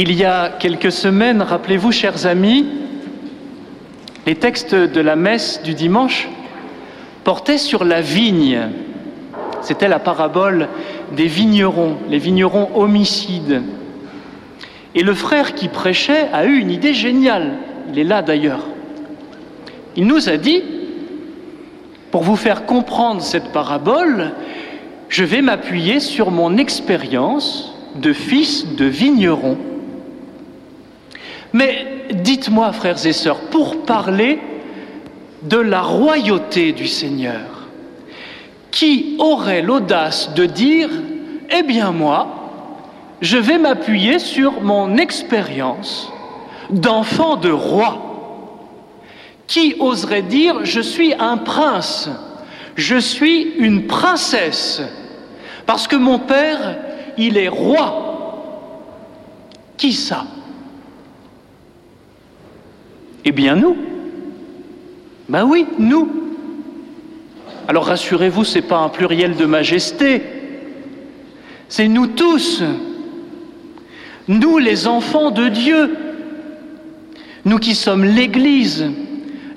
Il y a quelques semaines, rappelez-vous, chers amis, les textes de la messe du dimanche portaient sur la vigne. C'était la parabole des vignerons, les vignerons homicides. Et le frère qui prêchait a eu une idée géniale. Il est là d'ailleurs. Il nous a dit, pour vous faire comprendre cette parabole, je vais m'appuyer sur mon expérience de fils de vigneron. Mais dites-moi, frères et sœurs, pour parler de la royauté du Seigneur, qui aurait l'audace de dire, eh bien moi, je vais m'appuyer sur mon expérience d'enfant de roi. Qui oserait dire, je suis un prince, je suis une princesse, parce que mon père, il est roi. Qui ça? Eh bien nous. Ben oui, nous. Alors rassurez-vous, ce n'est pas un pluriel de majesté. C'est nous tous. Nous les enfants de Dieu. Nous qui sommes l'Église,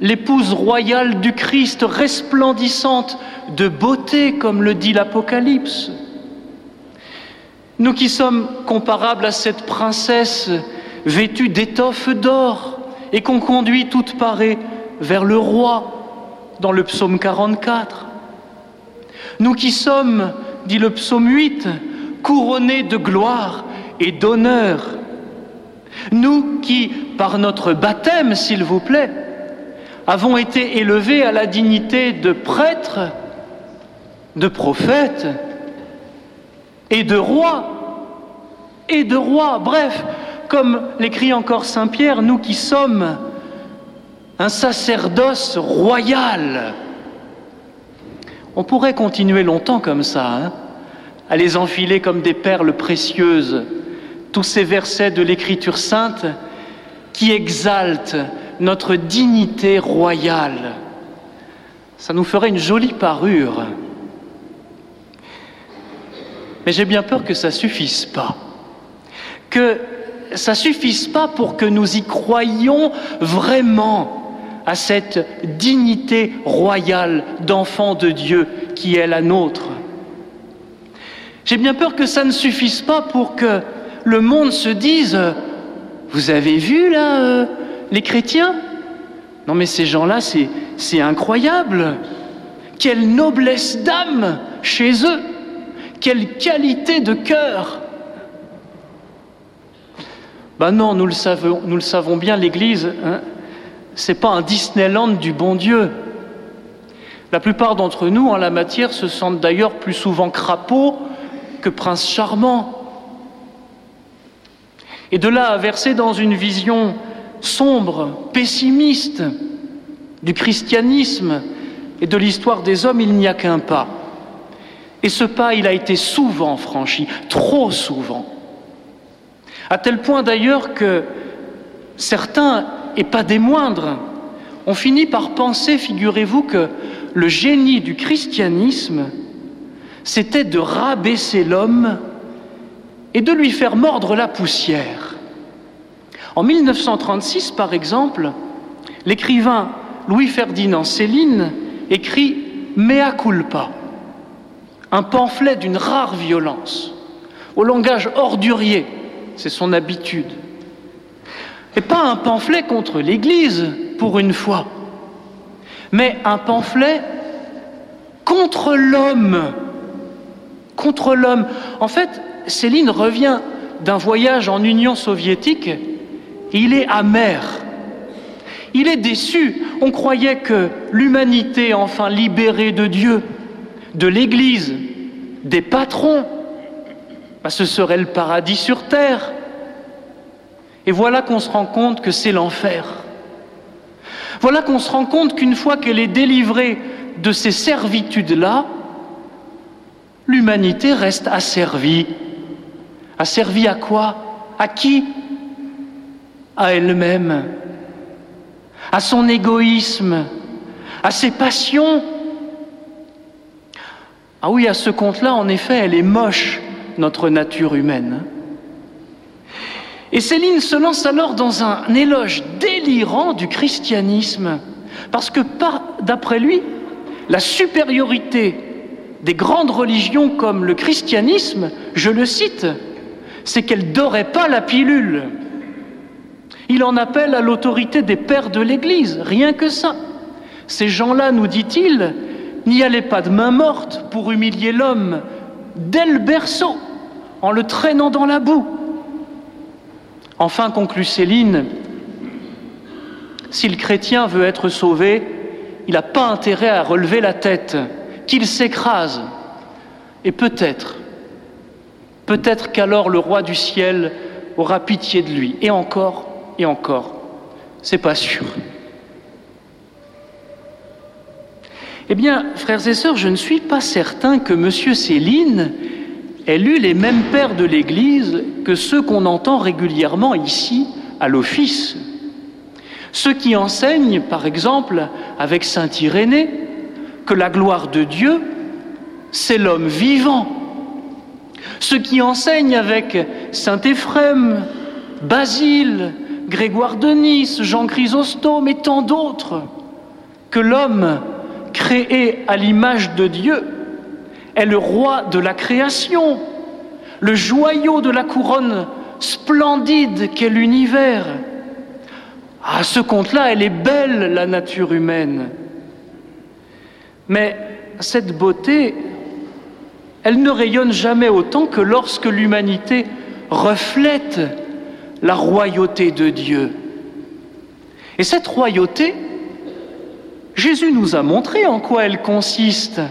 l'épouse royale du Christ, resplendissante de beauté, comme le dit l'Apocalypse. Nous qui sommes comparables à cette princesse vêtue d'étoffes d'or, et qu'on conduit toute parée vers le roi dans le psaume 44. Nous qui sommes, dit le psaume 8, couronnés de gloire et d'honneur. Nous qui, par notre baptême, s'il vous plaît, avons été élevés à la dignité de prêtres, de prophètes et de rois, et de rois, bref, comme l'écrit encore Saint Pierre, nous qui sommes un sacerdoce royal. On pourrait continuer longtemps comme ça, hein, à les enfiler comme des perles précieuses, tous ces versets de l'Écriture sainte qui exaltent notre dignité royale. Ça nous ferait une jolie parure. Mais j'ai bien peur que ça suffise pas. Que ça suffise pas pour que nous y croyions vraiment à cette dignité royale d'enfant de Dieu qui est la nôtre. J'ai bien peur que ça ne suffise pas pour que le monde se dise Vous avez vu là euh, les chrétiens? Non mais ces gens-là, c'est incroyable. Quelle noblesse d'âme chez eux. Quelle qualité de cœur. Ben non, nous le savons, bien, l'Église, hein, c'est pas un Disneyland du bon Dieu. La plupart d'entre nous, en la matière, se sentent d'ailleurs plus souvent crapauds que princes charmants. Et de là à verser dans une vision sombre, pessimiste du christianisme et de l'histoire des hommes, il n'y a qu'un pas. Et ce pas, il a été souvent franchi, trop souvent. À tel point d'ailleurs que certains, et pas des moindres, ont fini par penser, figurez-vous, que le génie du christianisme, c'était de rabaisser l'homme et de lui faire mordre la poussière. En 1936, par exemple, l'écrivain Louis-Ferdinand Céline écrit Mea culpa, un pamphlet d'une rare violence, au langage ordurier, c'est son habitude. Et pas un pamphlet contre l'Église, pour une fois, mais un pamphlet contre l'homme. Contre l'homme. En fait, Céline revient d'un voyage en Union soviétique il est amer. Il est déçu. On croyait que l'humanité, enfin libérée de Dieu, de l'Église, des patrons, bah, ce serait le paradis sur terre. Et voilà qu'on se rend compte que c'est l'enfer. Voilà qu'on se rend compte qu'une fois qu'elle est délivrée de ces servitudes-là, l'humanité reste asservie. Asservie à quoi? À qui? À elle-même, à son égoïsme, à ses passions. Ah oui, à ce compte-là, en effet, elle est moche, notre nature humaine. Et Céline se lance alors dans un éloge délirant du christianisme, parce que d'après lui, la supériorité des grandes religions comme le christianisme, je le cite, c'est qu'elle dorait pas la pilule. Il en appelle à l'autorité des pères de l'Église, rien que ça. Ces gens-là, nous dit-il, n'y allaient pas de main morte pour humilier l'homme dès le berceau, en le traînant dans la boue. Enfin, conclut Céline, si le chrétien veut être sauvé, il n'a pas intérêt à relever la tête, qu'il s'écrase. Et peut-être, peut-être qu'alors le roi du ciel aura pitié de lui. Et encore, et encore, c'est pas sûr. Eh bien, frères et sœurs, je ne suis pas certain que M. Céline ait lu les mêmes pères de l'Église que ceux qu'on entend régulièrement ici à l'office. Ceux qui enseignent, par exemple, avec Saint Irénée, que la gloire de Dieu, c'est l'homme vivant. Ceux qui enseignent avec Saint Éphrem, Basile, Grégoire de Nice, Jean Chrysostome et tant d'autres, que l'homme créé à l'image de Dieu, est le roi de la création, le joyau de la couronne splendide qu'est l'univers. À ce compte-là, elle est belle, la nature humaine. Mais cette beauté, elle ne rayonne jamais autant que lorsque l'humanité reflète la royauté de Dieu. Et cette royauté, Jésus nous a montré en quoi elle consiste.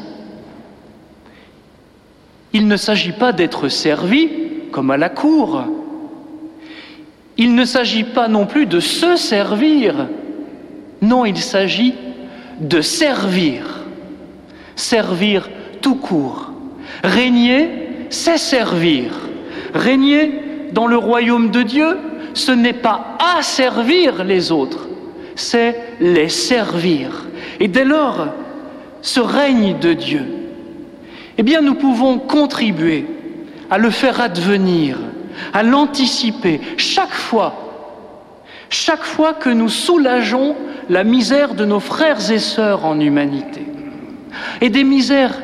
Il ne s'agit pas d'être servi comme à la cour. Il ne s'agit pas non plus de se servir. Non, il s'agit de servir. Servir tout court. Régner, c'est servir. Régner dans le royaume de Dieu, ce n'est pas asservir les autres, c'est les servir. Et dès lors, ce règne de Dieu, eh bien nous pouvons contribuer à le faire advenir, à l'anticiper chaque fois, chaque fois que nous soulageons la misère de nos frères et sœurs en humanité. Et des misères,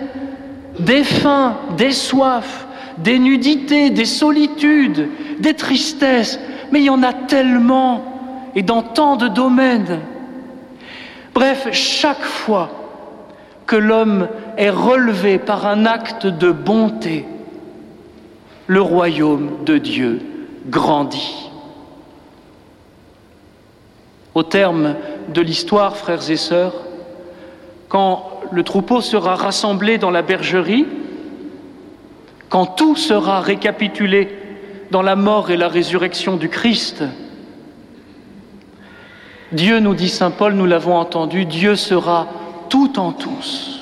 des faims, des soifs, des nudités, des solitudes, des tristesses, mais il y en a tellement et dans tant de domaines. Bref, chaque fois que l'homme est relevé par un acte de bonté, le royaume de Dieu grandit. Au terme de l'histoire, frères et sœurs, quand le troupeau sera rassemblé dans la bergerie, quand tout sera récapitulé dans la mort et la résurrection du Christ, Dieu, nous dit Saint Paul, nous l'avons entendu, Dieu sera tout en tous.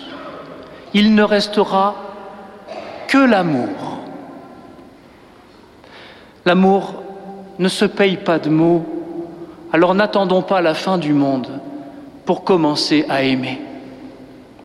Il ne restera que l'amour. L'amour ne se paye pas de mots, alors n'attendons pas la fin du monde pour commencer à aimer.